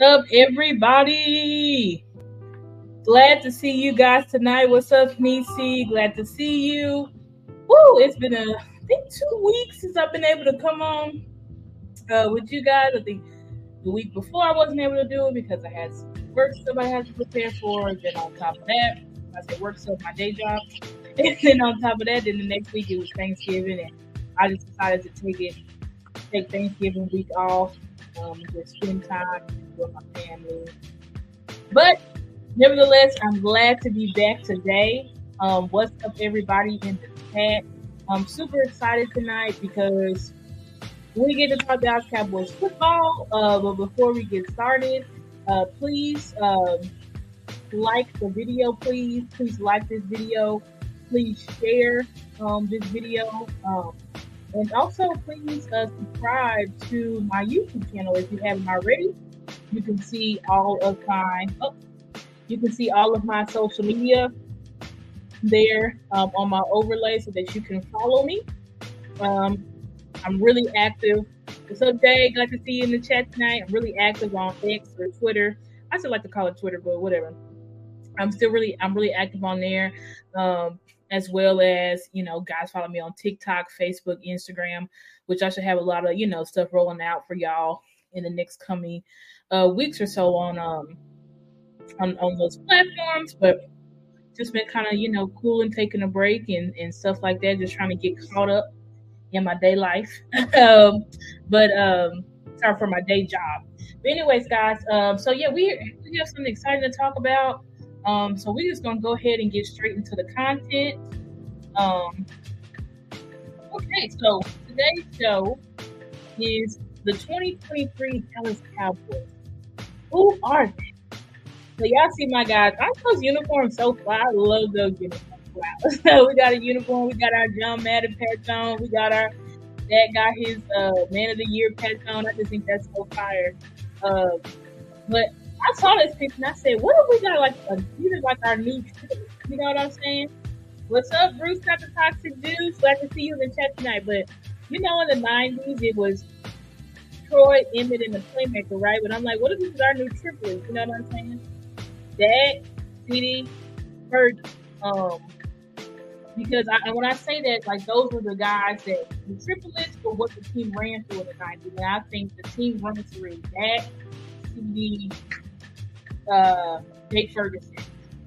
Up, everybody? Glad to see you guys tonight. What's up, Nisi? Glad to see you. Woo! It's been a I think two weeks since I've been able to come on uh, with you guys. I think the week before I wasn't able to do it because I had work stuff I had to prepare for. And then on top of that, I said work stuff, my day job. And then on top of that, then the next week it was Thanksgiving, and I just decided to take it, take Thanksgiving week off, um, just spend time with my family. But nevertheless, I'm glad to be back today. Um, what's up, everybody in the chat? I'm super excited tonight because we get to talk Dallas Cowboys football. Uh, but before we get started, uh, please um, like the video, please. Please like this video. Please share um, this video. Um, and also, please uh, subscribe to my YouTube channel if you haven't already. You can see all of my oh, you can see all of my social media there um, on my overlay so that you can follow me. Um, I'm really active. What's up, Jay? Glad to see you in the chat tonight. I'm really active on X or Twitter. I still like to call it Twitter, but whatever. I'm still really I'm really active on there. Um, as well as you know guys follow me on tiktok facebook instagram which i should have a lot of you know stuff rolling out for y'all in the next coming uh, weeks or so on um on, on those platforms but just been kind of you know cool and taking a break and, and stuff like that just trying to get caught up in my day life um but um sorry for my day job but anyways guys um so yeah we we have something exciting to talk about um, so we're just gonna go ahead and get straight into the content. Um, okay, so today's show is the 2023 Dallas Cowboys. Who are they? So y'all see my guys. I those uniforms so fly. I love those uniforms. Wow. So we got a uniform. We got our John Madden patch on. We got our that got his uh, Man of the Year patch on. I just think that's so fire. Uh, but I saw this picture and I said, what if we got like a like our new You know what I'm saying? What's up, Bruce? Got the toxic dudes. Glad to see you in the chat tonight. But you know, in the '90s, it was Troy, Emmitt, and the playmaker, right? But I'm like, what if this is our new triplets? You know what I'm saying? Dak, CD, Ferg, um, because I, when I say that, like those were the guys Dak the triplets for what the team ran through in the '90s, and I think the team runs through that, CD, uh, Jake Ferguson.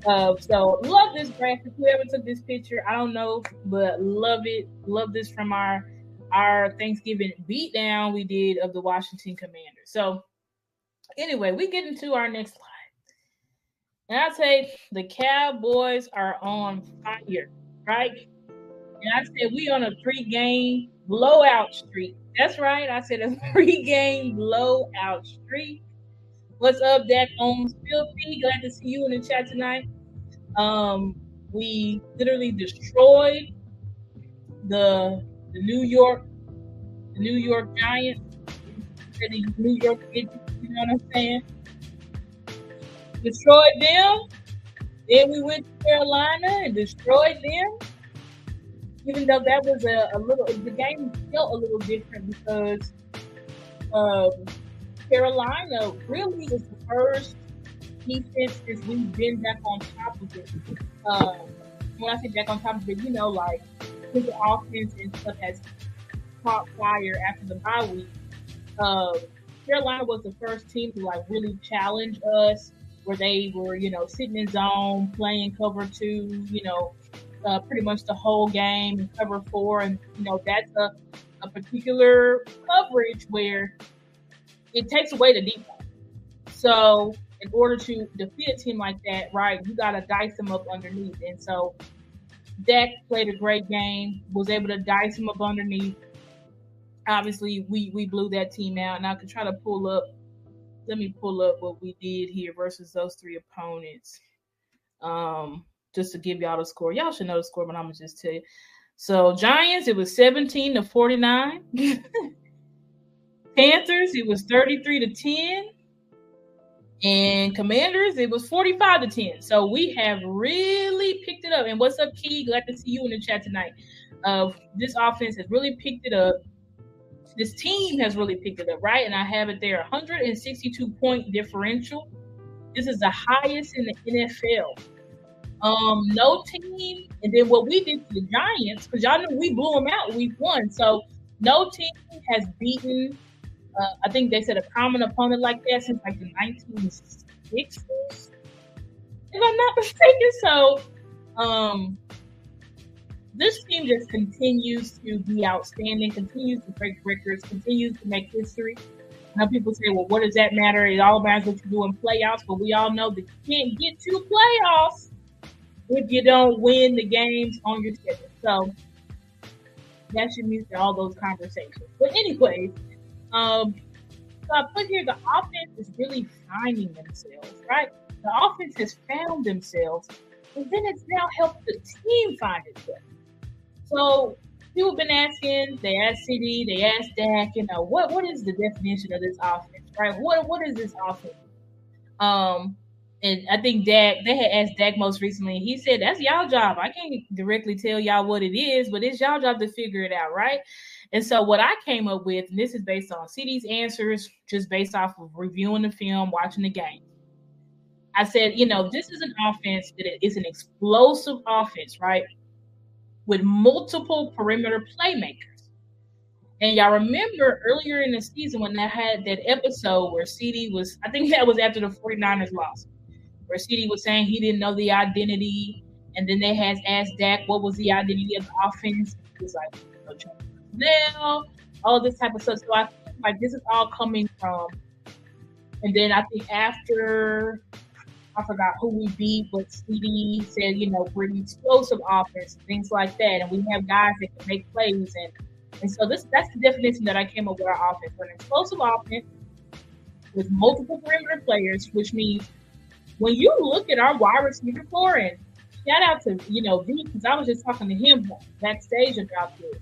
Uh, so love this graphic. Whoever took this picture, I don't know, but love it. Love this from our our Thanksgiving beatdown we did of the Washington Commanders. So anyway, we get into our next slide. And I say the Cowboys are on fire, right? And I said we on a three-game blowout streak. That's right. I said a three-game blowout streak. What's up, Dak Owens Filthy? Glad to see you in the chat tonight. Um, we literally destroyed the the New York the New York Giants, the New York you know what I'm saying? Destroyed them. Then we went to Carolina and destroyed them. Even though that was a, a little, the game felt a little different because um, Carolina really is the first defense since we've been back on top of it. Um, when I say back on top of it, you know, like his offense and stuff has caught fire after the bye week. Um, Carolina was the first team to like really challenge us, where they were, you know, sitting in zone, playing cover two, you know, uh, pretty much the whole game, cover four, and you know that's a, a particular coverage where it takes away the defense. So in order to defeat a team like that, right, you got to dice them up underneath. And so Dak played a great game, was able to dice him up underneath. Obviously, we we blew that team out, and I could try to pull up. Let me pull up what we did here versus those three opponents, um, just to give y'all the score. Y'all should know the score, but I'm gonna just tell you. So Giants, it was 17 to 49. Panthers, it was 33 to 10. And Commanders, it was 45 to 10. So we have really picked it up. And what's up, Key? Glad to see you in the chat tonight. Uh, this offense has really picked it up this team has really picked it up, right? And I have it there 162 point differential. This is the highest in the NFL. Um, no team, and then what we did to the Giants, because y'all know we blew them out week one. So no team has beaten, uh, I think they said a common opponent like that since like the 1960s, if I'm not mistaken. So, um, this team just continues to be outstanding, continues to break records, continues to make history. Now people say, well, what does that matter? It all matters what you do in playoffs, but we all know that you can't get to playoffs if you don't win the games on your schedule. So that should mute all those conversations. But anyways, um, so I put here the offense is really finding themselves, right? The offense has found themselves, and then it's now helped the team find itself. So people have been asking, they asked CD, they asked Dak, you know, what what is the definition of this offense, right? What what is this offense? Um, and I think Dak, they had asked Dak most recently. He said, That's y'all job. I can't directly tell y'all what it is, but it's y'all job to figure it out, right? And so, what I came up with, and this is based on CD's answers, just based off of reviewing the film, watching the game. I said, you know, this is an offense that is an explosive offense, right? With multiple perimeter playmakers. And y'all remember earlier in the season when I had that episode where CD was, I think that was after the 49ers lost where CD was saying he didn't know the identity, and then they had asked Dak what was the identity of the offense. He was like, now all this type of stuff. So I think like this is all coming from, and then I think after I forgot who we beat, but CD said, you know, pretty explosive offense, things like that, and we have guys that can make plays, and and so this that's the definition that I came up with our offense. We're an explosive offense with multiple perimeter players, which means when you look at our wide receiver core, and shout out to you know V because I was just talking to him backstage about this.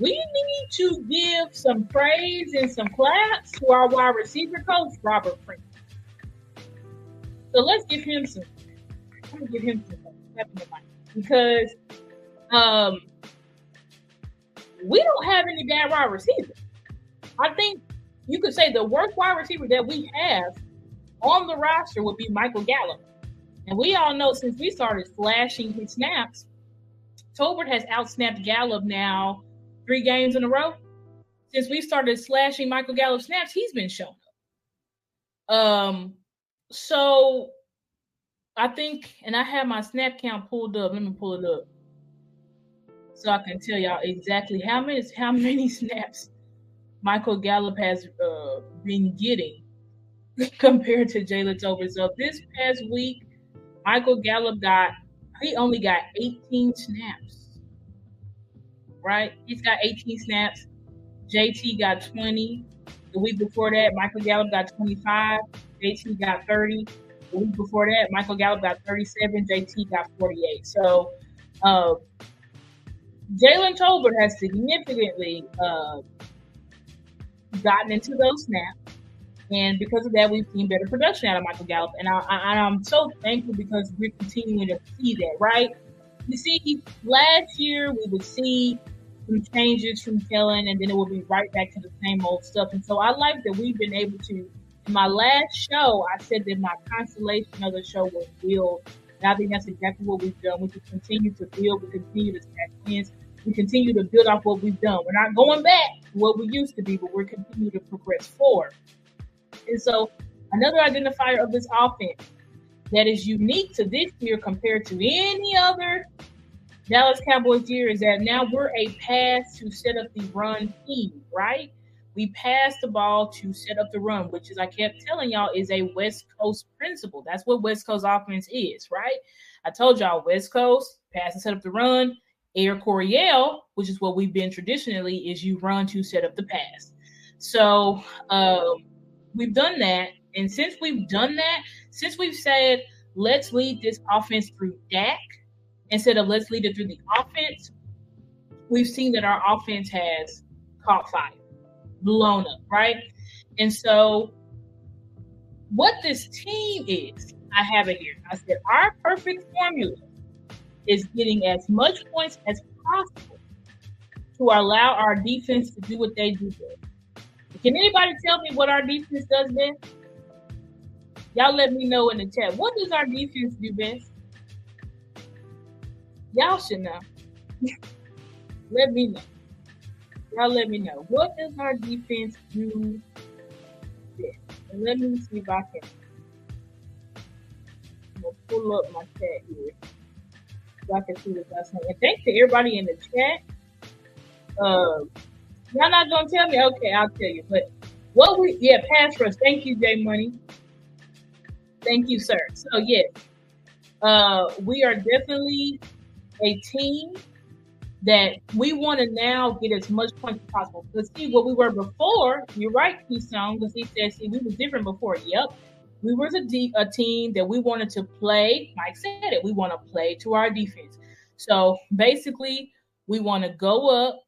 We need to give some praise and some claps to our wide receiver coach, Robert Frank. So let's give him some. I'm gonna give him some because um, we don't have any bad wide receivers. I think you could say the worst wide receiver that we have on the roster would be Michael Gallup. And we all know since we started flashing his snaps, Tolbert has outsnapped Gallup now three games in a row. Since we started slashing Michael Gallup snaps, he's been shown up. Um, so I think, and I have my snap count pulled up. Let me pull it up so I can tell y'all exactly how many how many snaps Michael Gallup has uh, been getting compared to Jalen Tolbert. So this past week, Michael Gallup got he only got 18 snaps. Right? He's got 18 snaps. JT got 20. The week before that, Michael Gallup got 25. JT got 30. The week before that, Michael Gallup got 37. JT got 48. So uh, Jalen Tolbert has significantly uh, gotten into those snaps. And because of that, we've seen better production out of Michael Gallup. And, I, am so thankful because we're continuing to see that, right? You see, last year we would see some changes from Kellen, and then it will be right back to the same old stuff. And so I like that we've been able to. In my last show, I said that my constellation of the show was build. And I think that's exactly what we've done. We just continue to build, we continue to stack wins, we continue to build off what we've done. We're not going back to what we used to be, but we're continuing to progress forward. And so another identifier of this offense that is unique to this year compared to any other Dallas Cowboys year is that now we're a pass to set up the run team, right? We pass the ball to set up the run, which is I kept telling y'all is a West Coast principle. That's what West Coast offense is, right? I told y'all West Coast pass and set up the run. Air Coryell, which is what we've been traditionally, is you run to set up the pass. So um, we've done that. And since we've done that, since we've said, let's lead this offense through Dak instead of let's lead it through the offense, we've seen that our offense has caught fire, blown up, right? And so, what this team is, I have it here. I said, our perfect formula is getting as much points as possible to allow our defense to do what they do best. Can anybody tell me what our defense does best? Y'all let me know in the chat. What does our defense do best? Y'all should know. let me know. Y'all let me know. What does our defense do best? And let me see if I can I'm gonna pull up my chat here. So I can see what y'all saying. And thanks to everybody in the chat. Uh, y'all not gonna tell me? Okay, I'll tell you. But what we yeah, pass rush. Thank you, J Money. Thank you, sir. So yes, uh, we are definitely a team that we want to now get as much points as possible. Because see what we were before, you're right, Keystone, because he said, see, we were different before. Yep. We were a, de- a team that we wanted to play. Mike said it. We want to play to our defense. So basically, we want to go up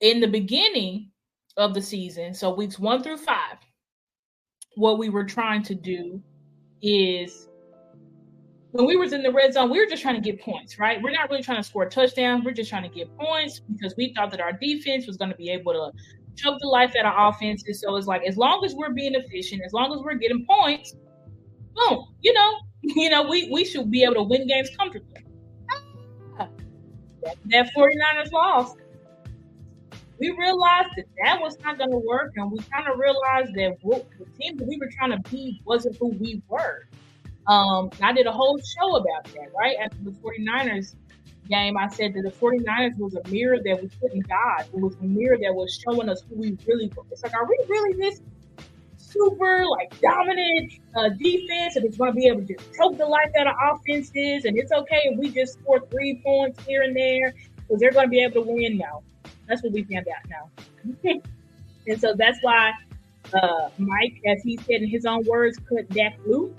in the beginning of the season. So weeks one through five, what we were trying to do is when we was in the red zone, we were just trying to get points, right? We're not really trying to score touchdowns. We're just trying to get points because we thought that our defense was going to be able to choke the life out of offenses. So it's like as long as we're being efficient, as long as we're getting points, boom, you know, you know, we we should be able to win games comfortably. Ah, that, that 49ers lost. We realized that that was not going to work, and we kind of realized that what, the team that we were trying to be wasn't who we were. Um, I did a whole show about that, right? After the 49ers game, I said that the 49ers was a mirror that we couldn't dodge. It was a mirror that was showing us who we really were. It's like, are we really this super, like, dominant uh, defense and it's going to be able to just choke the life out of offenses? And it's okay if we just score three points here and there because they're going to be able to win now. That's what we found out now. and so that's why uh, Mike, as he said in his own words, cut Dak loose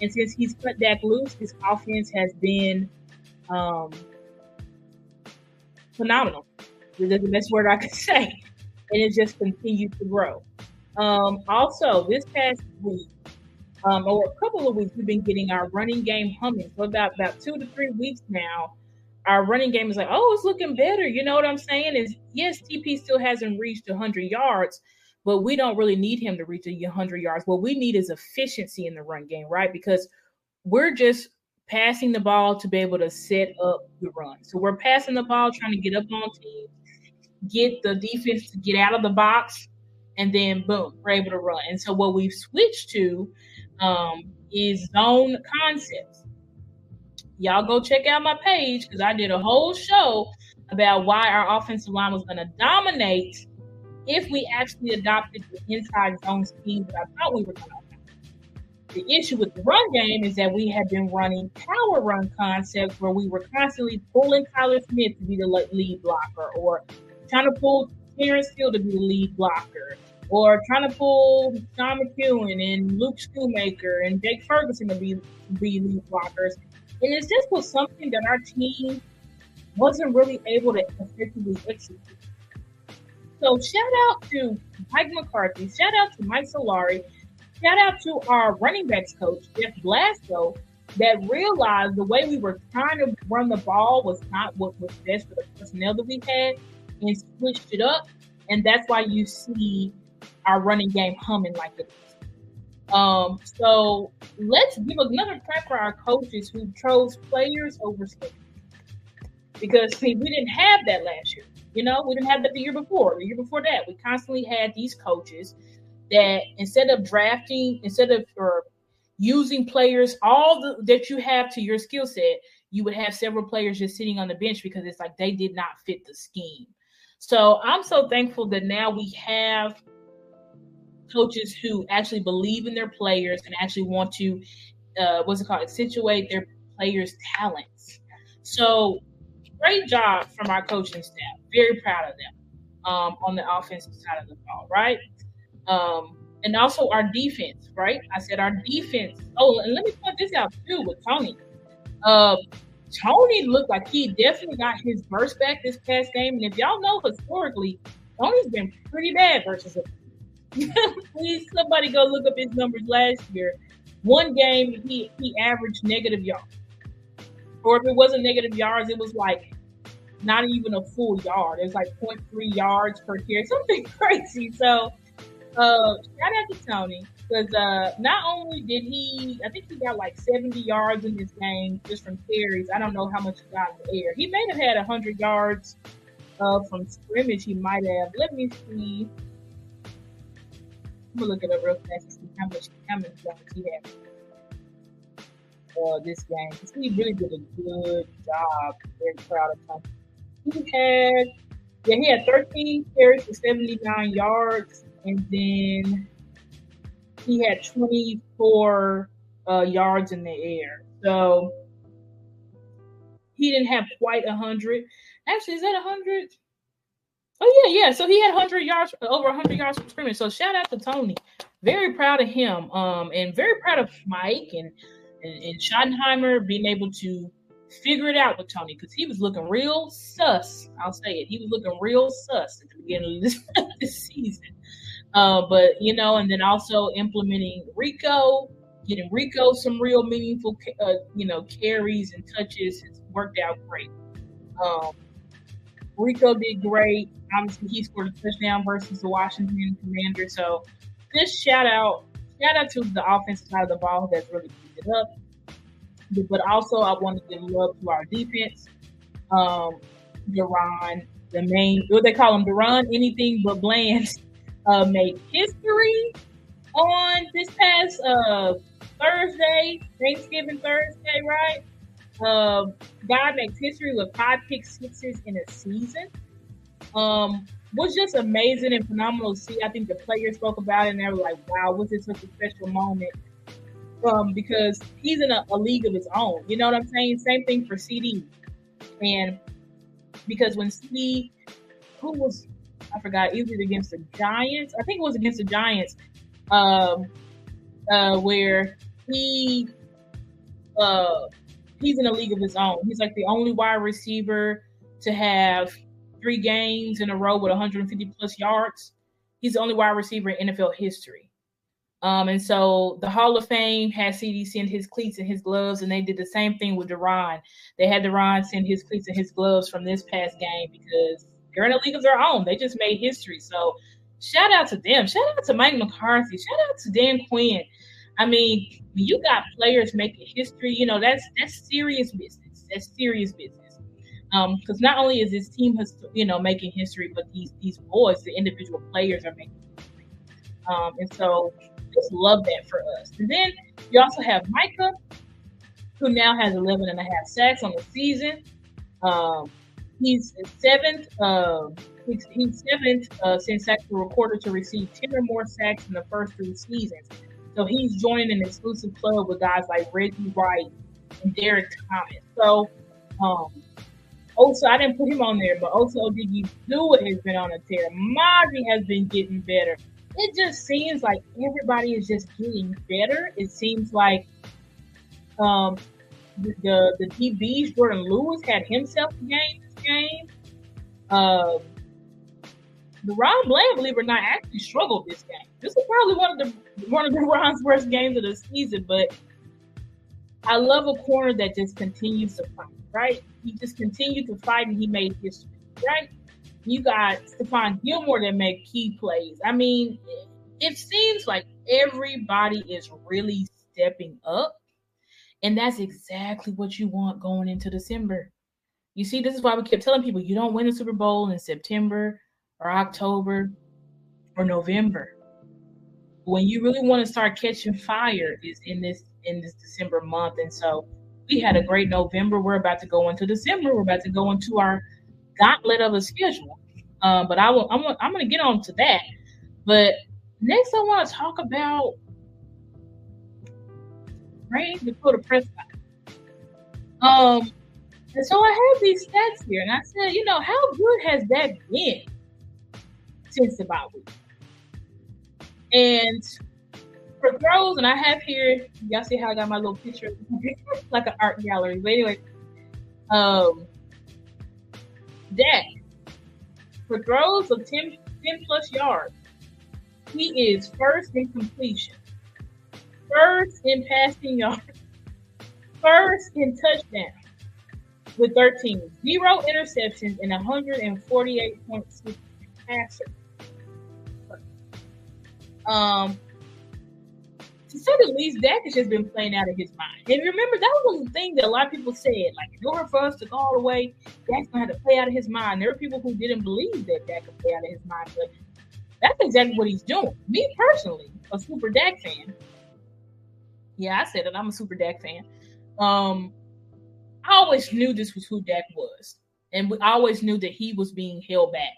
and since he's cut Dak loose, his offense has been um, phenomenal. That's the best word I could say. And it just continues to grow. Um, also, this past week, um, or a couple of weeks, we've been getting our running game humming. So about about two to three weeks now, our running game is like, oh, it's looking better. You know what I'm saying? Is yes, TP still hasn't reached 100 yards, but we don't really need him to reach 100 yards. What we need is efficiency in the run game, right? Because we're just passing the ball to be able to set up the run. So we're passing the ball, trying to get up on teams, get the defense to get out of the box, and then boom, we're able to run. And so what we've switched to um, is zone concepts. Y'all go check out my page because I did a whole show about why our offensive line was going to dominate if we actually adopted the inside zone scheme that I thought we were going to. The issue with the run game is that we had been running power run concepts where we were constantly pulling Tyler Smith to be the lead blocker, or trying to pull Terence Steele to be the lead blocker, or trying to pull Sean McKeon and Luke Schoonmaker and Jake Ferguson to be be lead blockers. And it just was something that our team wasn't really able to effectively execute. So shout out to Mike McCarthy. Shout out to Mike Solari. Shout out to our running backs coach, Jeff Glasgow, that realized the way we were trying to run the ball was not what was best for the personnel that we had and switched it up. And that's why you see our running game humming like it is. Um, so let's give another clap for our coaches who chose players over skills. Because see, we didn't have that last year. You know, we didn't have that the year before. The year before that, we constantly had these coaches that instead of drafting, instead of or using players all the, that you have to your skill set, you would have several players just sitting on the bench because it's like they did not fit the scheme. So I'm so thankful that now we have coaches who actually believe in their players and actually want to, uh, what's it called, accentuate their players' talents. So great job from our coaching staff. Very proud of them um, on the offensive side of the ball, right? Um, and also our defense, right? I said our defense. Oh, and let me point this out too with Tony. Uh, Tony looked like he definitely got his burst back this past game. And if y'all know historically, Tony's been pretty bad versus. Please, somebody go look up his numbers last year. One game, he he averaged negative yards, or if it wasn't negative yards, it was like not even a full yard. It's like 0.3 yards per carry, something crazy. So, uh, shout out to Tony because uh, not only did he, I think he got like 70 yards in this game just from carries. I don't know how much he got in the air. He may have had 100 yards uh, from scrimmage. He might have. Let me see. I'm gonna look it up real fast and see how much how yards he had uh, this game he really did a good job. Very proud of him. He had yeah he had 13 carries for 79 yards, and then he had 24 uh, yards in the air. So he didn't have quite a hundred. Actually, is that a hundred? Oh yeah, yeah. So he had 100 yards, over 100 yards from scrimmage. So shout out to Tony. Very proud of him, um, and very proud of Mike and and, and Schottenheimer being able to figure it out with Tony because he was looking real sus. I'll say it. He was looking real sus at the beginning of this, this season. Uh, but you know, and then also implementing Rico, getting Rico some real meaningful, uh, you know, carries and touches has worked out great. Um, Rico did great. Obviously, he scored a touchdown versus the Washington Commanders. So, just shout out, shout out to the offensive side of the ball that's really picked it up. But also, I want to give love to our defense. Um, DaRon, the main, what they call him, DaRon, anything but bland, uh, made history on this past uh, Thursday, Thanksgiving Thursday, right? Uh, guy makes history with five pick sixes in a season. Um, was just amazing and phenomenal to see. I think the players spoke about it and they were like, wow, was this such a special moment? Um, because he's in a, a league of his own. You know what I'm saying? Same thing for CD. And because when CD, who was, I forgot, either against the Giants, I think it was against the Giants, um, uh, where he, uh, he's in a league of his own. He's like the only wide receiver to have three games in a row with 150 plus yards. He's the only wide receiver in NFL history. Um, and so the Hall of Fame had CD send his cleats and his gloves, and they did the same thing with DaRon. They had DaRon send his cleats and his gloves from this past game because they're in a league of their own. They just made history. So shout out to them. Shout out to Mike McCarthy. Shout out to Dan Quinn. I mean, you got players making history, you know that's that's serious business. That's serious business. Because um, not only is this team, you know, making history, but these these boys, the individual players, are making history. Um, and so, just love that for us. And then you also have Micah, who now has 11 and a half sacks on the season. Um, he's seventh. Uh, he's, he's seventh uh, since were recorded to receive 10 or more sacks in the first three seasons. So he's joining an exclusive club with guys like Reggie White and Derrick Thomas. So, um, also, I didn't put him on there, but also Diggy Stewart has been on a tear. Mazi has been getting better. It just seems like everybody is just getting better. It seems like um, the, the, DBs, Jourdan Lewis, had himself a game this game. Um, DaRon Bland, believe it or not, actually struggled this game. This is probably one of the one of the Ron's worst games of the season, but I love a corner that just continues to fight, right? He just continued to fight and he made history, right? You got Stephon Gilmore that make key plays. I mean, it seems like everybody is really stepping up. And that's exactly what you want going into December. You see, this is why we kept telling people you don't win the Super Bowl in September or October or November. When you really want to start catching fire is in this in this December month. And so we had a great November. We're about to go into December. We're about to go into our gauntlet of a schedule. Uh, but I will. I'm, I'm going to get on to that. But next, I want to talk about Rayne Dakota Prescott. Um, and so I have these stats here, and I said, you know, how good has that been since the bye week? And for throws, and I have here, y'all see how I got my little picture, like an art gallery. But anyway, um, Dak, for throws of 10, 10 plus yards, he is first in completion, first in passing yards, first in touchdown, with 13, zero interceptions and 148.6 passer. Um, to say the least, Dak has just been playing out of his mind. And remember, that was the things that a lot of people said. Like, in order for us to go all the way, Dak's gonna have to play out of his mind. There are people who didn't believe that Dak could play out of his mind, but that's exactly what he's doing. Me personally, a super Dak fan. Yeah, I said it. I'm a super Dak fan. Um, I always knew this was who Dak was, and we always knew that he was being held back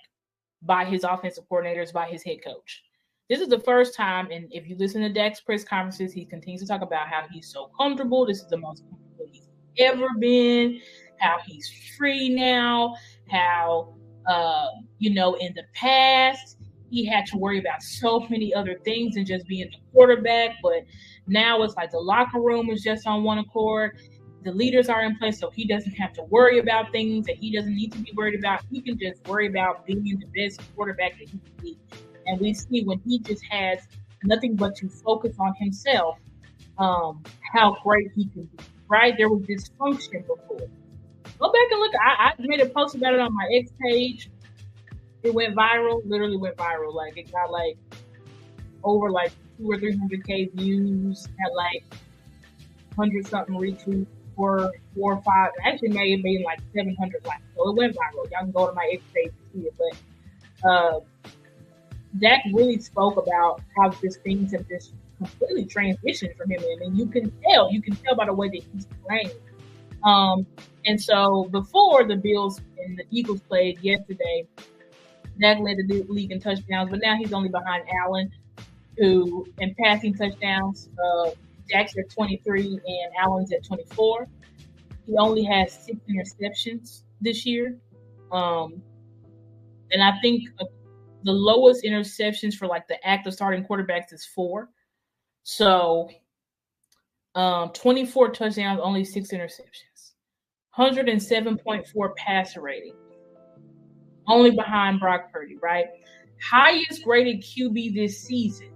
by his offensive coordinators, by his head coach. This is the first time, and if you listen to Dak's press conferences, he continues to talk about how he's so comfortable. This is the most comfortable he's ever been. How he's free now. How uh, you know in the past he had to worry about so many other things than just being the quarterback, but now it's like the locker room is just on one accord the leaders are in place so he doesn't have to worry about things that he doesn't need to be worried about. He can just worry about being the best quarterback that he can be. And we see when he just has nothing but to focus on himself, um, how great he can be. Right? There was dysfunction before. Go back and look. I, I made a post about it on my X page. It went viral, literally went viral. Like it got like over like two or three hundred K views, had like hundred something retweets four, four or five. Actually, may have been like 700 likes. So it went viral. Y'all can go to my X page to see it. But uh, Dak really spoke about how just things have just completely transitioned for him. Mean, you can tell. You can tell by the way that he's playing. Um, and so before the Bills and the Eagles played yesterday, Dak led the league in touchdowns, but now he's only behind Allen, who in passing touchdowns. Uh, Dak's at 23 and Allen's at 24. He only has six interceptions this year. Um, and I think uh, the lowest interceptions for like the active starting quarterbacks is four. So um, 24 touchdowns, only six interceptions. 107.4 passer rating. Only behind Brock Purdy, right? Highest graded QB this season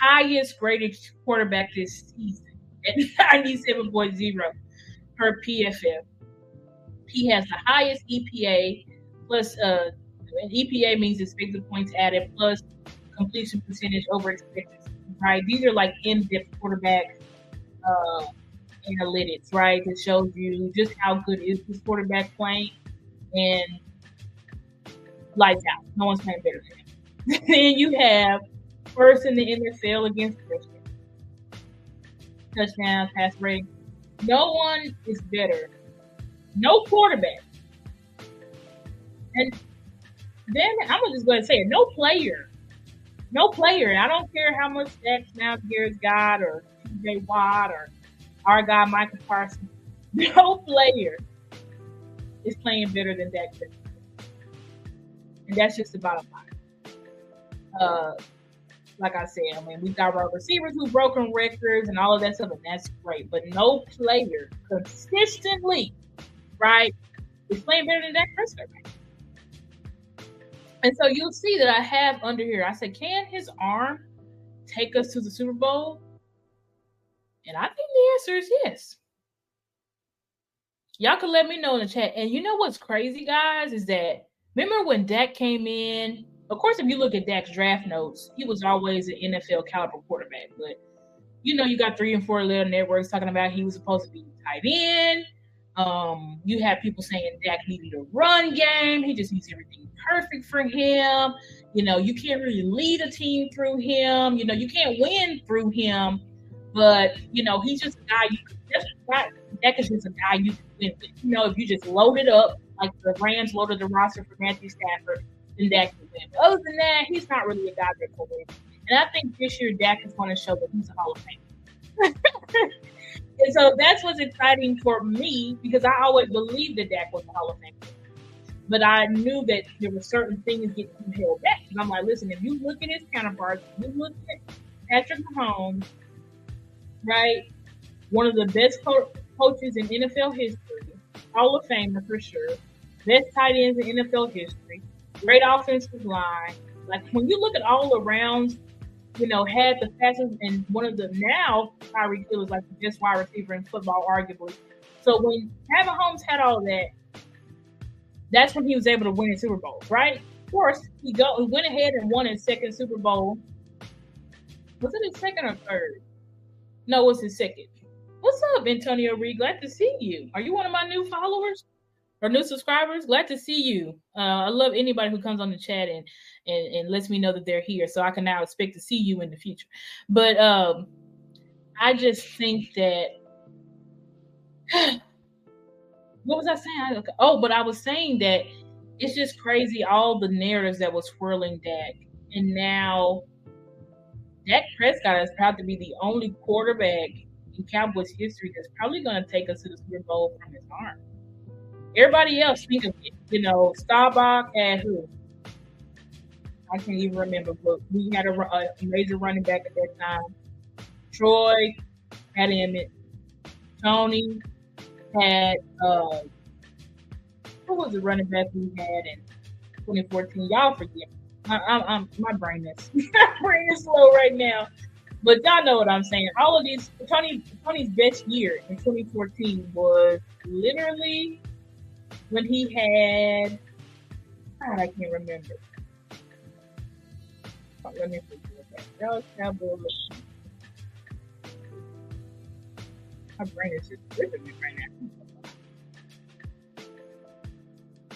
highest graded quarterback this season at 97.0 per PFF. He has the highest EPA plus uh an EPA means expected points added plus completion percentage over expected. Right, these are like in-depth quarterback uh, analytics, right? That shows you just how good is this quarterback playing and lights out. No one's playing better than him. then you have first in the NFL against Christian. Touchdown, pass rate. No one is better. No quarterback. And then I'm gonna just go and say it. No player. No player. I don't care how much X now Garrett's got or TJ Watt or our guy Micah Parsons. No player is playing better than Dak And that's just the bottom line. Uh, like I said, I mean, we've got our receivers who've broken records and all of that stuff, and that's great. But no player consistently, right, is playing better than Dak Prescott. And so you'll see that I have under here. I said, can his arm take us to the Super Bowl? And I think the answer is yes. Y'all can let me know in the chat. And you know what's crazy, guys, is that remember when Dak came in of course, if you look at Dak's draft notes, he was always an NFL caliber quarterback. But you know, you got three and four little networks talking about he was supposed to be tight end. Um, you have people saying Dak needed a run game. He just needs everything perfect for him. You know, you can't really lead a team through him. You know, you can't win through him. But you know, he's just a guy you. That's not, Dak is just a guy you can win with. You know, if you just load it up like the Rams loaded the roster for Matthew Stafford, then Dak can win. But other than that, he's not really a guy that can win. And I think this year Dak is going to show that he's a Hall of Famer. and so that's what's exciting for me because I always believed that Dak was a Hall of Famer. But I knew that there were certain things getting held back. And I'm like, listen, if you look at his counterparts, you look at Patrick Mahomes, right? One of the best co- coaches in NFL history, Hall of Famer for sure, best tight ends in NFL history, great offensive line. Like when you look at all the rounds, you know, had the fastest and one of the now Tyreek Hill is like the best wide receiver in football, arguably. So when Pat Mahomes had all that, that's when he was able to win a Super Bowl, right? Of course, he go he went ahead and won his second Super Bowl. Was it his second or third? No, it was his second. What's up, Antonio Reed? Glad to see you. Are you one of my new followers or new subscribers? Glad to see you. Uh, I love anybody who comes on the chat and, and and lets me know that they're here, so I can now expect to see you in the future. But um, I just think that what was I saying? oh, but I was saying that it's just crazy all the narratives that was swirling Dak, and now Dak Prescott is proud to be the only quarterback in Cowboys history that's probably going to take us to the Super Bowl from his arm. Everybody else think of you know Staubach and who I can't even remember, but we had a, a major running back at that time. Troy had Emmitt, Tony had uh, who was the running back we had in 2014? Y'all forget. I, I, I'm, my brain is my brain is slow right now, but y'all know what I'm saying. All of these Tony Tony's best year in 2014 was literally when he had God, I can't remember. That was Cowboys. My brain is just ripping me right now.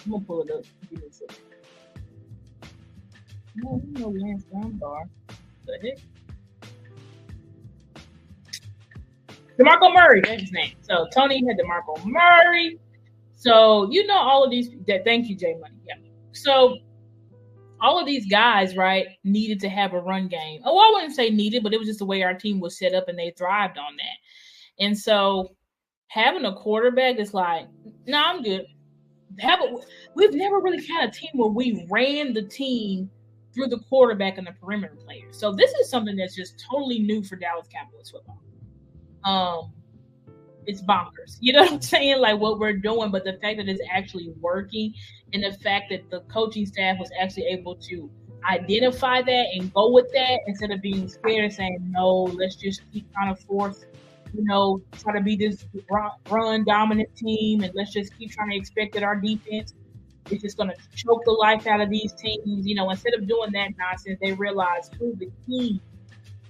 I'm gonna pull it up. Give me a second. No, no Lance Dunbar. The heck? DeMarco Murray, that's his name. So Tony had DeMarco Murray. So you know all of these. Thank you, Jay Money. Yeah. So all of these guys, right, needed to have a run game. Oh, I wouldn't say needed, but it was just the way our team was set up, and they thrived on that. And so having a quarterback is like, no, nah, I'm good. Have a, we've never really had a team where we ran the team through the quarterback and the perimeter players. So this is something that's just totally new for Dallas Cowboys football. Um, it's bonkers. You know what I'm saying? Like what we're doing, but the fact that it's actually working and the fact that the coaching staff was actually able to identify that and go with that instead of being scared and saying, no, let's just keep trying to force you know, try to be this run dominant team, and let's just keep trying to expect that our defense is just going to choke the life out of these teams. You know, instead of doing that nonsense, they realize who the key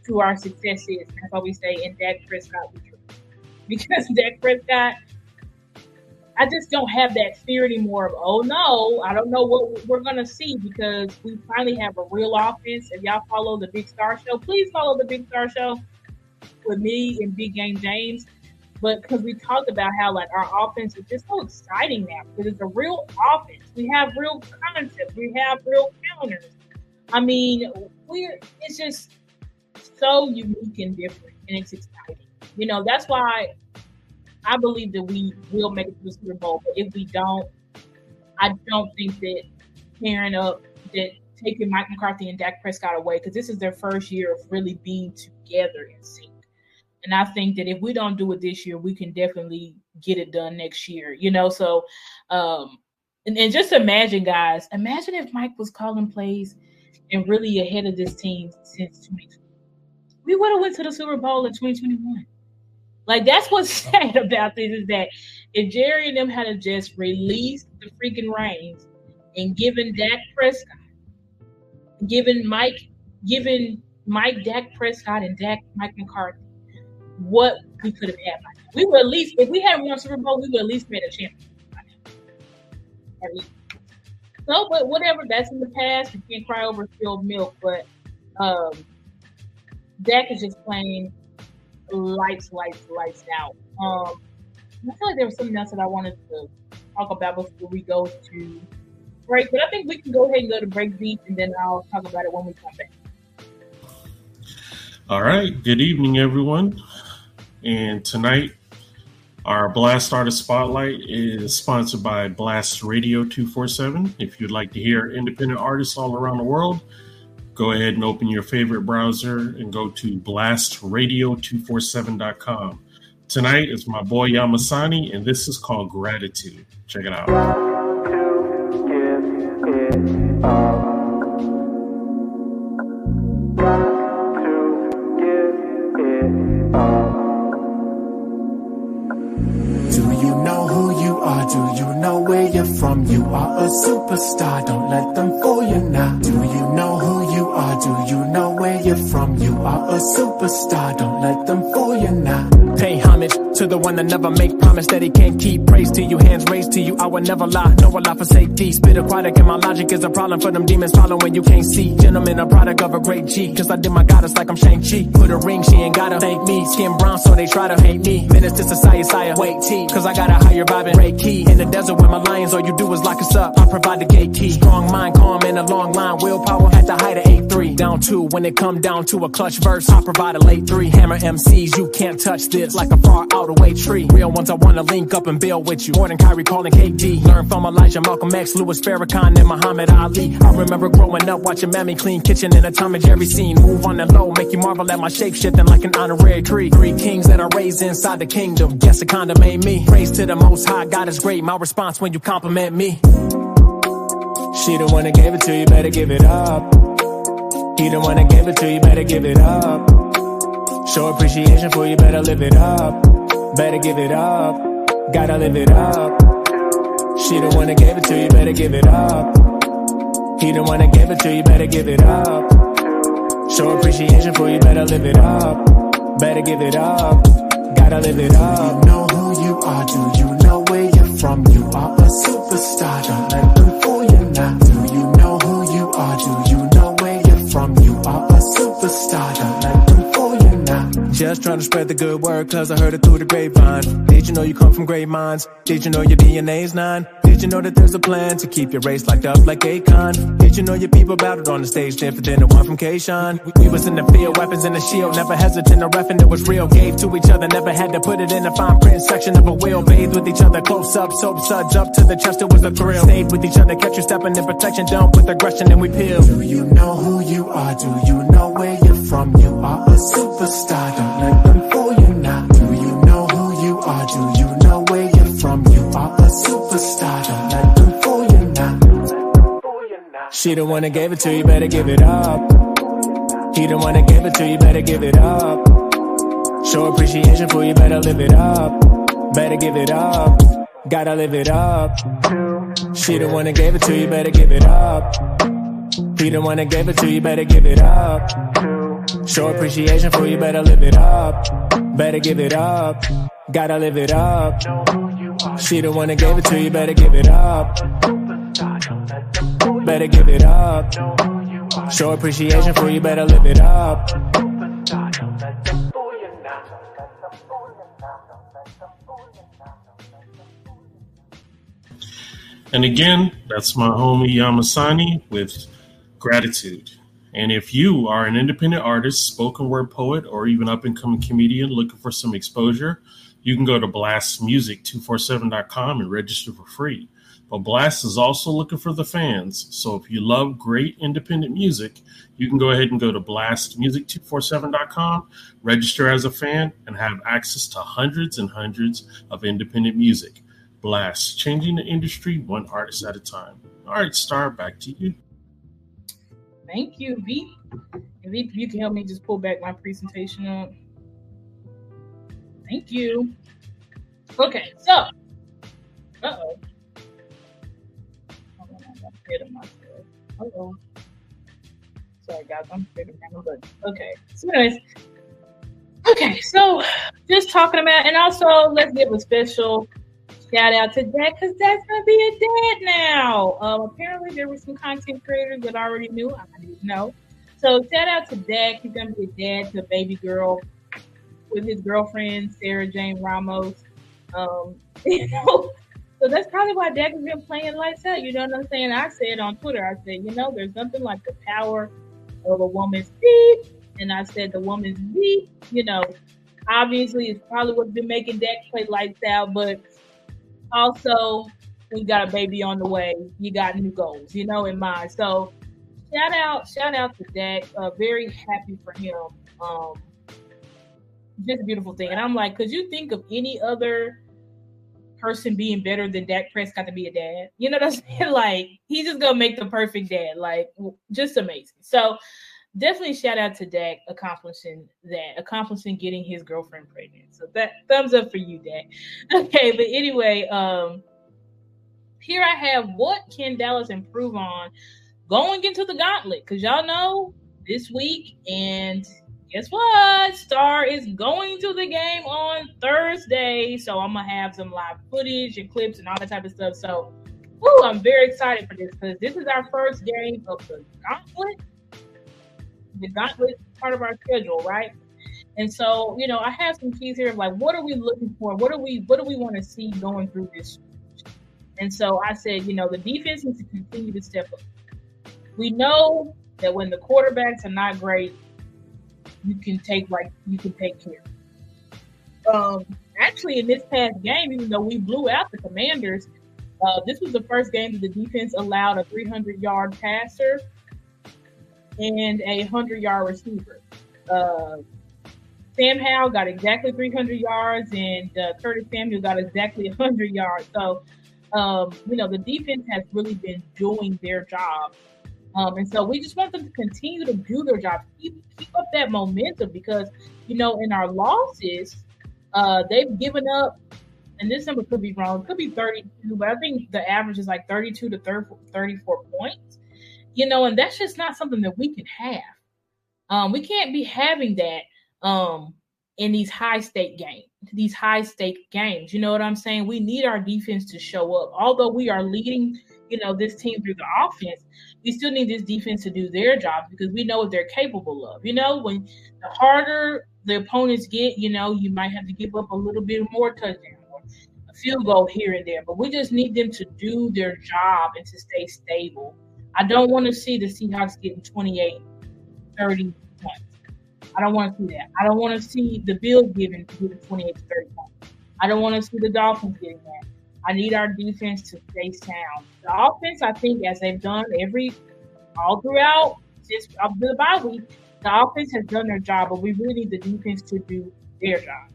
to our success is. That's why we say in Dak Prescott, because Dak Prescott. I just don't have that fear anymore of, oh no, I don't know what we're going to see because we finally have a real offense. If y'all follow the Big Star Show, please follow the Big Star Show with me and Big Game James, but because we talked about how like our offense is just so exciting now because it's a real offense. We have real concepts. We have real counters. I mean, we're it's just so unique and different, and it's exciting. You know, that's why I believe that we will make it to the Super Bowl. But if we don't, I don't think that pairing up that taking Mike McCarthy and Dak Prescott away because this is their first year of really being together in sync. And I think that if we don't do it this year, we can definitely get it done next year. You know, so um and, and just imagine, guys, imagine if Mike was calling plays and really ahead of this team since 2020. We would have went to the Super Bowl in 2021. Like that's what's sad about this is that if Jerry and them had just released the freaking reins and given Dak Prescott, given Mike, given Mike Dak Prescott and Dak Mike McCarthy what we could have had. We would at least, if we had won Super Bowl, we would at least made a champion. So, but whatever, that's in the past. You can't cry over spilled milk. But um, Dak is just playing lights, lights, lights out. Um, I feel like there was something else that I wanted to talk about before we go to break. But I think we can go ahead and go to break deep, and then I'll talk about it when we come back. All right. Good evening, everyone. And tonight, our Blast Artist Spotlight is sponsored by Blast Radio 247. If you'd like to hear independent artists all around the world, go ahead and open your favorite browser and go to blastradio247.com. Tonight is my boy Yamasani, and this is called Gratitude. Check it out. Do you know who you are Do you know where you're from? You are a superstar. Don't let them fool you now. Do you know who? Do you know where you're from? You are a superstar. Don't let them fool you now. To the one that never make promise that he can't keep. Praise to you, hands raised to you. I will never lie, no lie for safety. Spit aquatic and my logic is a problem for them demons following you can't see. Gentlemen, a product of a great G. Cause I did my goddess like I'm Shang-Chi. Put a ring, she ain't gotta thank me. Skin brown, so they try to hate me. Menace to society, sire. Wait, T. Cause I got a higher vibe and key. In the desert with my lions, all you do is lock us up. I provide the gate key. Strong mind, calm in a long line. Willpower at the height of 8-3. Down two when it come down to a clutch verse. I provide a late three. Hammer MCs, you can't touch this like a far out away tree. Real ones I wanna link up and build with you. More than Kyrie calling KD. Learn from Elijah, Malcolm X, Louis Farrakhan, and Muhammad Ali. I remember growing up watching Mammy clean kitchen in a Tom and Jerry scene. Move on the low, make you marvel at my shape shifting like an honorary tree. Three kings that are raised inside the kingdom. Guess a kinda made me. Praise to the most high, God is great. My response when you compliment me. She the one that gave it to you, better give it up. He the one that gave it to you, better give it up. Show appreciation for you, better live it up. Better give it up. Gotta live it up. She the one that gave it to you, better give it up. He the one that gave it to you, better give it up. Show appreciation for you, better live it up. Better give it up. Gotta live it up. Do you know who you are? Do you know where you're from? You are a superstar. Don't let them fool you now. Do you know who you are? Do you know where you're from? You are a superstar. Don't let Just trying to spread the good word, cause I heard it through the grapevine. Did you know you come from great minds? Did you know your DNA's nine? Did you know that there's a plan to keep your race locked up like Akon? Did you know your people battled on the stage different than the one from K-Shine? We, was in the field, weapons in the shield, never hesitant to reffing, it was real. Gave to each other, never had to put it in a fine print section of a wheel. Bathed with each other, close up, soap suds up to the chest, it was a thrill. Stayed with each other, kept you stepping in protection, don't put aggression and we peel. Do you know who you are? Do you know where you're from? You are a superstar. Don't let them She the one that gave it to you, better give it up. He the one that gave it to you, better give it up. Show appreciation for you, better live it up. Better give it up. Gotta live it up. She the one that gave it to you, better give it up. He the one that gave it to you, better give it up. Show appreciation for you, better live it up. Better give it up. Gotta live it up. She the one that gave it to you, better give it up. Better give it up. Show appreciation for you, better live it up. And again, that's my homie Yamasani with gratitude. And if you are an independent artist, spoken word poet, or even up and coming comedian looking for some exposure, you can go to blastmusic247.com and register for free. But Blast is also looking for the fans. So if you love great independent music, you can go ahead and go to blastmusic247.com, register as a fan, and have access to hundreds and hundreds of independent music. Blast, changing the industry one artist at a time. All right, Star, back to you. Thank you, V. V, you can help me just pull back my presentation up. Thank you. Okay, so. Uh oh. Uh-oh. Sorry, guys. I'm scared of random buttons. Okay. So, anyways. Okay, so just talking about, and also let's give a special shout out to Dak because Dak's gonna be a dad now. Um, apparently there were some content creators that I already knew. I didn't know. So shout out to Dak. He's gonna be a dad to a baby girl with his girlfriend Sarah Jane Ramos. Um, you know, so that's probably why Dak has been playing lights out. You know what I'm saying? I said on Twitter, I said, you know, there's nothing like the power of a woman's beat. And I said the woman's beat, you know, obviously it's probably what's been making Dak play lights out, but also we got a baby on the way, you got new goals, you know, in mind. So shout out, shout out to Dak. Uh, very happy for him. Um, just a beautiful thing. And I'm like, could you think of any other person being better than Dak Prescott to be a dad? You know what I'm saying? Like, he's just gonna make the perfect dad. Like, just amazing. So definitely shout out to Dak accomplishing that, accomplishing getting his girlfriend pregnant. So that thumbs up for you, Dak. Okay, but anyway, um, here I have what can Dallas improve on going into the gauntlet? Because y'all know this week, and guess what? Star is going to the game on Thursday. So I'm gonna have some live footage and clips and all that type of stuff. So woo, I'm very excited for this because this is our first game of the gauntlet. The gauntlet is part of our schedule, right? And so, you know, I have some keys here of like, what are we looking for? What are we, what do we want to see going through this? And so I said, you know, the defense needs to continue to step up. We know that when the quarterbacks are not great, you can take like you can take care. Um, actually, in this past game, even though we blew out the Commanders, uh, this was the first game that the defense allowed a 300 yard passer and a 100 yard receiver. Uh, Sam Howell got exactly 300 yards, and uh, Curtis Samuel got exactly 100 yards. So, um, you know, the defense has really been doing their job. Um, and so we just want them to continue to do their job, keep, keep up that momentum because, you know, in our losses, uh, they've given up, and this number could be wrong, could be 32, but I think the average is like 32 to 34 points, you know, and that's just not something that we can have. Um, we can't be having that um, in these high stake games, these high stake games. You know what I'm saying? We need our defense to show up. Although we are leading, you know, this team through the offense, we still need this defense to do their job because we know what they're capable of. You know, when the harder the opponents get, you know, you might have to give up a little bit more touchdown or a field goal here and there. But we just need them to do their job and to stay stable. I don't want to see the Seahawks getting 28, 30 points. I don't want to see that. I don't want to see the Bills giving giving 28 to 30 points. I don't want to see the Dolphins getting that. I need our defense to stay sound. The offense, I think, as they've done every all throughout since up to the bye week, the offense has done their job, but we really need the defense to do their job.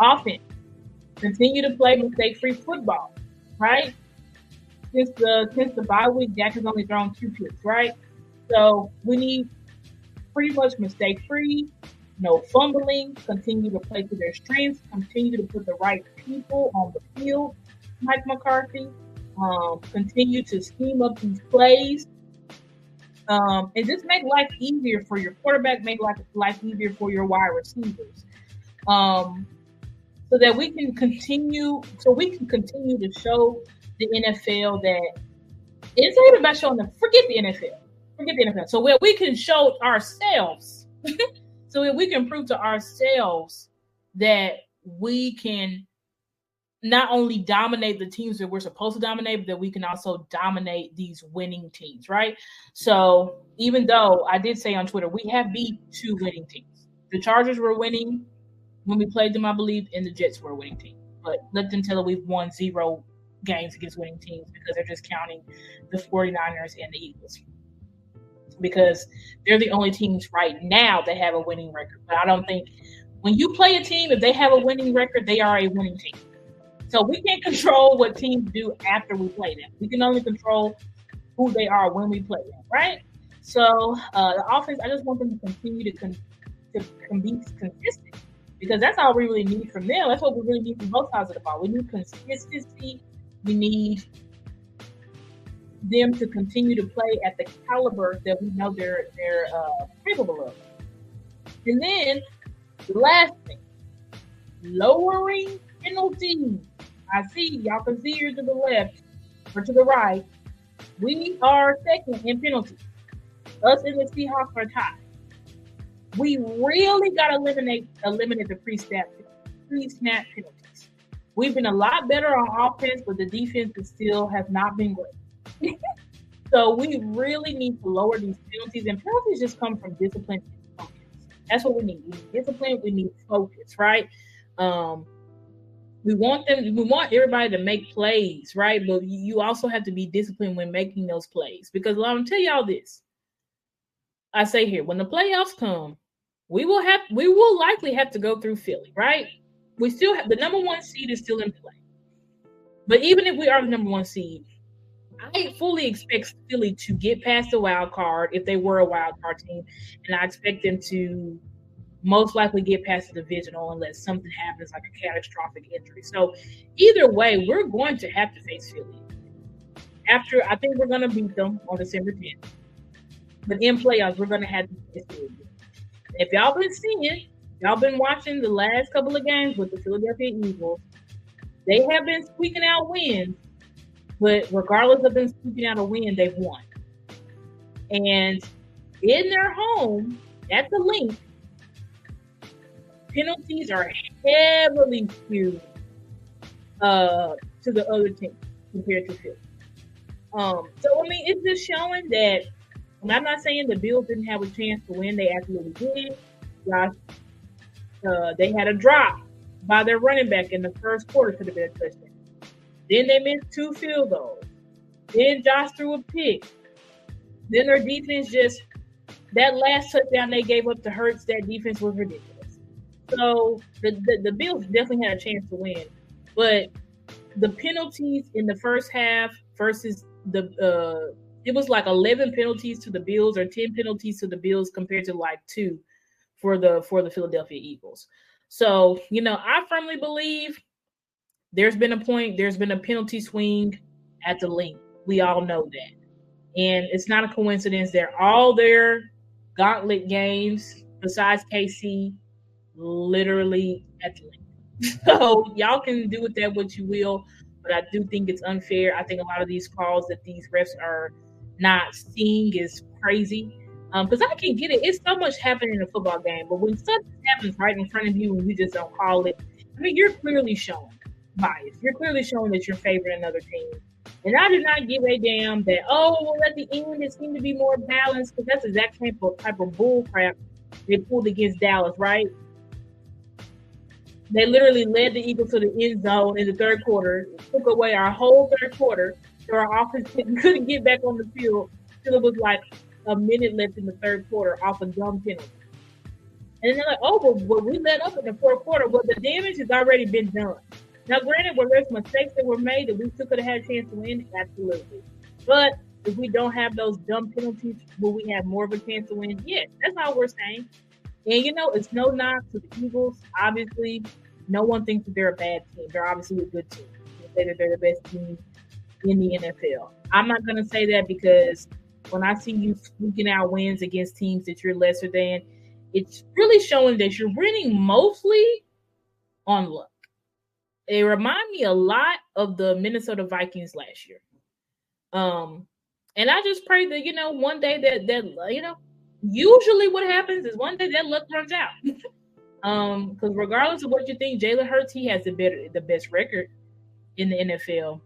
Offense, continue to play mistake-free football, right? Since the since the bye week, Dak has only thrown two picks, right? So we need pretty much mistake free, no fumbling, continue to play to their strengths, continue to put the right people on the field, Mike McCarthy, um, continue to scheme up these plays. Um, and just make life easier for your quarterback, make life, life easier for your wide receivers. Um, so that we can continue, so we can continue to show the NFL that it's not even about showing them, forget the NFL forget the NFL. So where we can show ourselves, so we can prove to ourselves that we can not only dominate the teams that we're supposed to dominate, but that we can also dominate these winning teams, right? So even though I did say on Twitter, we have beat two winning teams. The Chargers were winning when we played them, I believe, and the Jets were a winning team. But let them tell it we've won zero games against winning teams because they're just counting the 49ers and the Eagles because they're the only teams right now that have a winning record. But I don't think when you play a team, if they have a winning record, they are a winning team. So we can't control what teams do after we play them. We can only control who they are when we play them, right? So uh, the offense, I just want them to continue to, con- to, be consistent because that's all we really need from them. That's what we really need from both sides of the ball. We need consistency. We need them to continue to play at the caliber that we know they're they're uh, capable of. And then the last thing, lowering penalties. I see y'all can see here to the left or to the right. We are second in penalties. Us and the Seahawks are tied. We really got to eliminate eliminate the pre-snap pre-snap penalties. We've been a lot better on offense, but the defense still has not been great. so we really need to lower these penalties, and penalties just come from discipline and focus. That's what we need. We need discipline. We need focus, right? Um, we want them. We want everybody to make plays, right? But you also have to be disciplined when making those plays because I'm gonna tell y'all this. I say here, when the playoffs come, we will have we will likely have to go through Philly, right? We still have the number one seed is still in play. But even if we are the number one seed, I fully expect Philly to get past the wild card if they were a wild card team, and I expect them to most likely get past the divisional unless something happens like a catastrophic injury. So either way, we're going to have to face Philly. after I think we're gonna beat them on December 10th. But in playoffs, we're gonna have to face Philly. if y'all been seeing, y'all been watching the last couple of games with the Philadelphia Eagles, they have been squeaking out wins, but regardless of them squeaking out a win, they've won. And in their home at the Linc, penalties are heavily skewed uh, to the other team compared to Philly. Um, so I mean, it's just showing that. I'm not saying the Bills didn't have a chance to win; they absolutely did. Josh, uh, they had a drop by their running back in the first quarter to the been touchdown. Then they missed two field goals. Then Josh threw a pick. Then their defense just that last touchdown they gave up to Hurts. That defense was ridiculous. So the, the, the Bills definitely had a chance to win, but the penalties in the first half versus the uh, it was like 11 penalties to the Bills or 10 penalties to the Bills compared to like two for the for the Philadelphia Eagles. So, you know, I firmly believe there's been a point, there's been a penalty swing at the Linc. We all know that. And it's not a coincidence. They're all their gauntlet games, besides KC, literally at the Linc. So y'all can do with that what you will but I do think it's unfair. I think a lot of these calls that these refs are not seeing is crazy. Because um, I can get it. It's so much happening in a football game, but when something happens right in front of you and you just don't call it, I mean, you're clearly showing bias. You're clearly showing that you're favoring another team. And I do not give a damn that, oh, well, at the end, it seemed to be more balanced because that's the exact type of, type of bull crap they pulled against Dallas, right? They literally led the Eagles to the end zone in the third quarter, took away our whole third quarter, so our offense couldn't get back on the field until it was like a minute left in the third quarter off a dumb penalty. And they're like, oh, well, well, we let up in the fourth quarter. Well, the damage has already been done. Now, granted, were there mistakes that were made that we still could have had a chance to win? Absolutely. But if we don't have those dumb penalties, will we have more of a chance to win? Yeah, that's all we're saying. And you know, it's no knock to the Eagles. Obviously, no one thinks that they're a bad team. They're obviously a good team. They say that they're the best team in the NFL. I'm not going to say that because when I see you squeaking out wins against teams that you're lesser than, it's really showing that you're winning mostly on luck. They remind me a lot of the Minnesota Vikings last year. Um, and I just pray that you know one day that that you know usually what happens is one day that luck runs out. Um, because regardless of what you think, Jalen Hurts he has the better the best record in the NFL.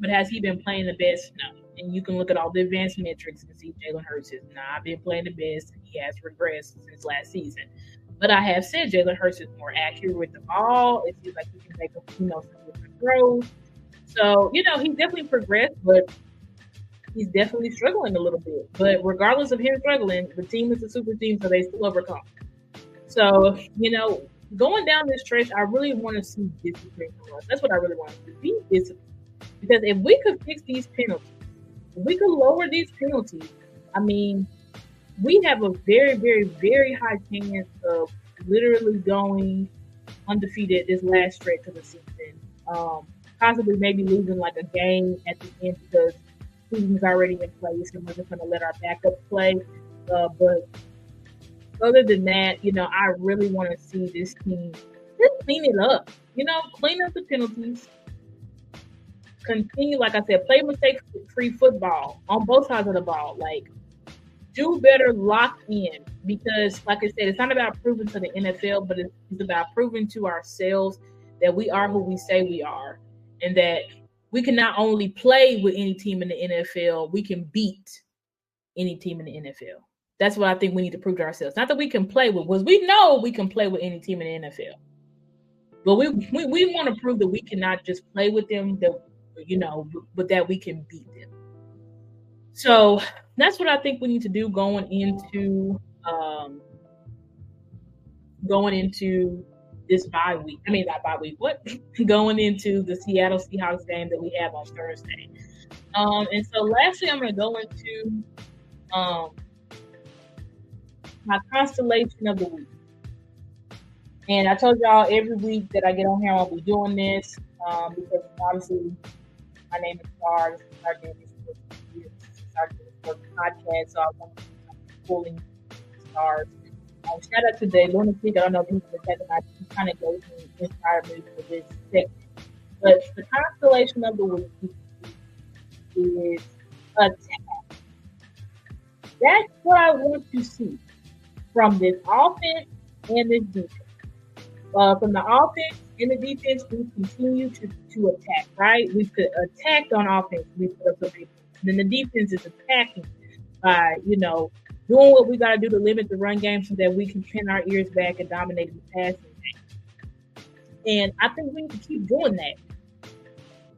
But has he been playing the best? No. And you can look at all the advanced metrics and see Jalen Hurts has not been playing the best. He has regressed since last season. But I have said Jalen Hurts is more accurate with the ball. It seems like he can make you know some different throws. So you know he's definitely progressed, but he's definitely struggling a little bit. But regardless of him struggling, the team is a super team, so they still overcome. So, you know, going down this stretch, I really want to see discipline from us. That's what I really want to be disciplined. Because if we could fix these penalties, we could lower these penalties, I mean, we have a very, very, very high chance of literally going undefeated this last stretch of the season. Um, possibly maybe losing like a game at the end because season's already in place and we're just going to let our backup play. Uh, but other than that, you know, I really want to see this team just clean it up. You know, clean up the penalties. Continue, like I said, play mistake free football on both sides of the ball. Like, do better lock in because, like I said, it's not about proving to the NFL, but it's about proving to ourselves that we are who we say we are and that we can not only play with any team in the NFL, we can beat any team in the NFL. That's what I think we need to prove to ourselves. Not that we can play with, because we know we can play with any team in the NFL. But we we, we want to prove that we cannot just play with them, that you know, but that we can beat them. So that's what I think we need to do going into um going into this bye week. I mean not bye week, what going into the Seattle Seahawks game that we have on Thursday. Um and so lastly I'm gonna go into um my constellation of the week. And I told y'all every week that I get on here, I'll be doing this um, because obviously My name is Star. This is our is our Daily Podcast. So I want to be pulling stars. Um, shout out to the lunatic. I don't know if he's the second night. He kind of goes and inspired me for this segment. But the constellation of the week is attack. That's what I want to see from this offense and this defense. Uh, from the offense and the defense, we continue to, to attack, right? We could attack on offense. We up some Then the defense is attacking by, you know, doing what we got to do to limit the run game so that we can pin our ears back and dominate the passing game. And I think we need to keep doing that.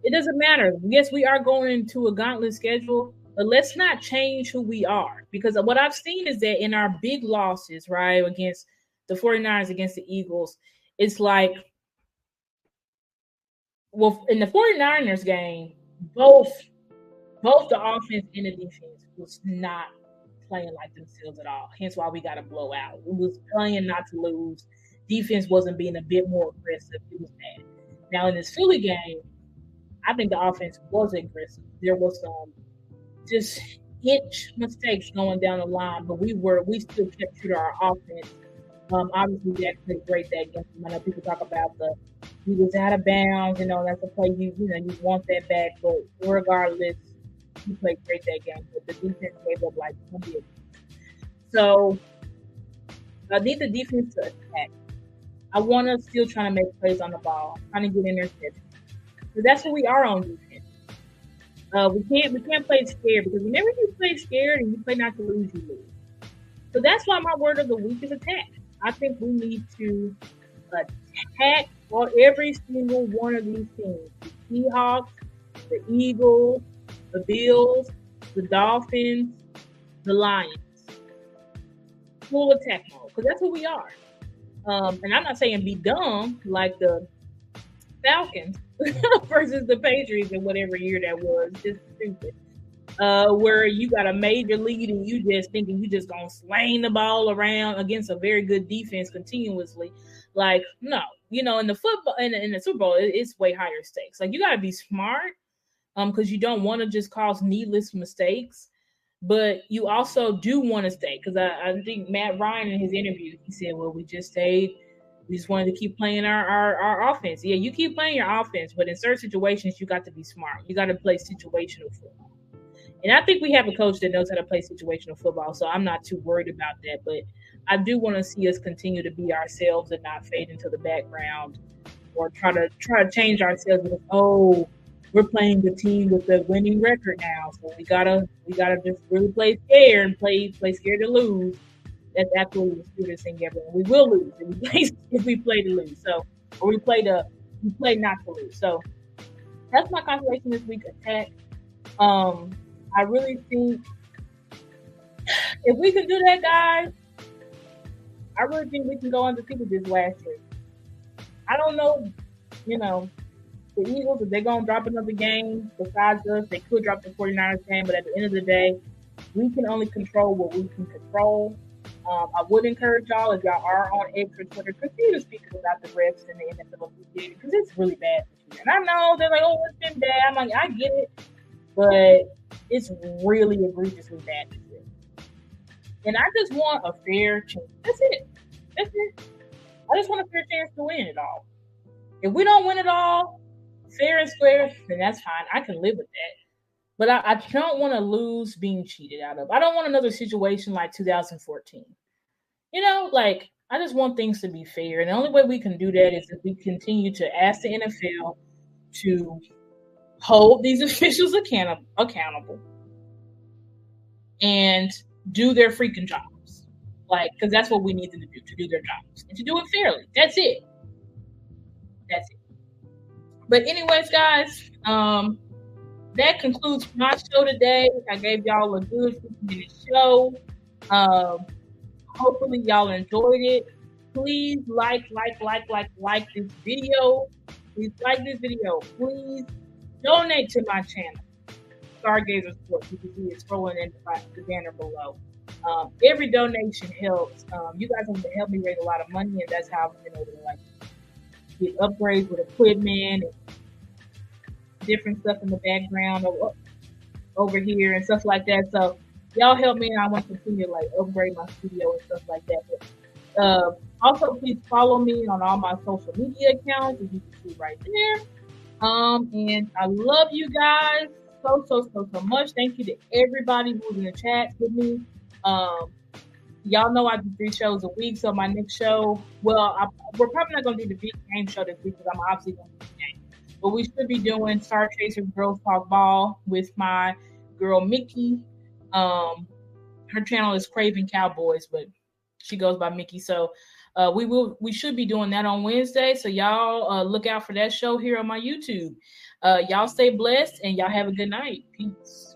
It doesn't matter. Yes, we are going into a gauntlet schedule, but let's not change who we are. Because what I've seen is that in our big losses, right, against the 49ers, against the Eagles, it's like, well, in the 49ers game, both both the offense and the defense was not playing like themselves at all. Hence why we got a blowout. We was playing not to lose. Defense wasn't being a bit more aggressive. It was bad. Now in this Philly game, I think the offense was aggressive. There was some just inch mistakes going down the line, but we were we still kept true to our offense. Um, obviously, Dak played great that game. I know people talk about the he was out of bounds. You know, that's a play you you know you want that back, but regardless, he played great that game. But the defense gave up like 20. So I need the defense to attack. I want to still trying to make plays on the ball, trying to get interceptions. So that's what we are on defense. Uh, we can't we can't play scared because whenever you play scared and you play not to lose, you lose. So that's why my word of the week is attack. I think we need to attack on every single one of these teams: the Seahawks, the Eagles, the Bills, the Dolphins, the Lions. Full attack mode because that's who we are. Um, and I'm not saying be dumb like the Falcons, versus the Patriots in whatever year that was. Just stupid. Uh, where you got a major lead and you just thinking you just gonna slang the ball around against a very good defense continuously. Like, no, you know, in the football in the, in the Super Bowl, it, it's way higher stakes. Like, you got to be smart, um, because you don't want to just cause needless mistakes, but you also do want to stay. Because I, I think Matt Ryan in his interview, he said, "Well, we just stayed we just wanted to keep playing our, our, our offense. Yeah, you keep playing your offense, but in certain situations, you got to be smart. You got to play situational football. And I think we have a coach that knows how to play situational football, so I'm not too worried about that. But I do want to see us continue to be ourselves and not fade into the background or try to try to change ourselves with oh we're playing the team with the winning record now so we gotta we gotta just really play scared and play play scared to lose that's absolutely the stupidest thing ever. And we will lose if we play if we play to lose. So or we play to we play not to lose. So that's my consolation this week. Attack. Um, I really think if we can do that, guys, I really think we can go undefeated this last year. I don't know, you know, the Eagles, if they're going to drop another game besides us, they could drop the 49ers game, but at the end of the day, we can only control what we can control. Um, I would encourage y'all if y'all are on X or Twitter, continue to speak about the refs and the NFL because it's really bad. And I know they're like, oh, it's been bad. I'm like, I get it, but it's really egregiously bad this. And I just want a fair chance. That's it. That's it. I just want a fair chance to win it all. If we don't win it all, fair and square, then that's fine. I can live with that. But I, I don't want to lose being cheated out of. I don't want another situation like 2014. You know, like I just want things to be fair. And the only way we can do that is if we continue to ask the NFL to hold these officials account- accountable and do their freaking jobs. Like, because that's what we need them to do, to do their jobs and to do it fairly. That's it. That's it. But anyways, guys, um, that concludes my show today. I gave y'all a good 50 minute show. Um, hopefully, y'all enjoyed it. Please like, like, like, like, like this video. Please like this video. Please donate to my channel, Stargazer Sports. You can see it scrolling in the banner below. Um, every donation helps. Um, you guys have helped me raise a lot of money, and that's how I've been able to like get upgrades with equipment and different stuff in the background or over here and stuff like that. So y'all help me, and I want to continue to like upgrade my studio and stuff like that. But, uh, also, please follow me on all my social media accounts, as you can see right there. Um, and I love you guys so so so so much. Thank you to everybody who's in the chat with me. Um, y'all know I do three shows a week, so my next show, well, I, we're probably not going to do the big game show this week because I'm obviously going But we should be doing Star Chasers Girls Talk Ball with my girl Mickey. Um, her channel is Craven Cowboys, but she goes by Mickey. So uh, we will we should be doing that on Wednesday. So y'all uh, look out for that show here on my YouTube. Uh, y'all stay blessed and y'all have a good night. Peace.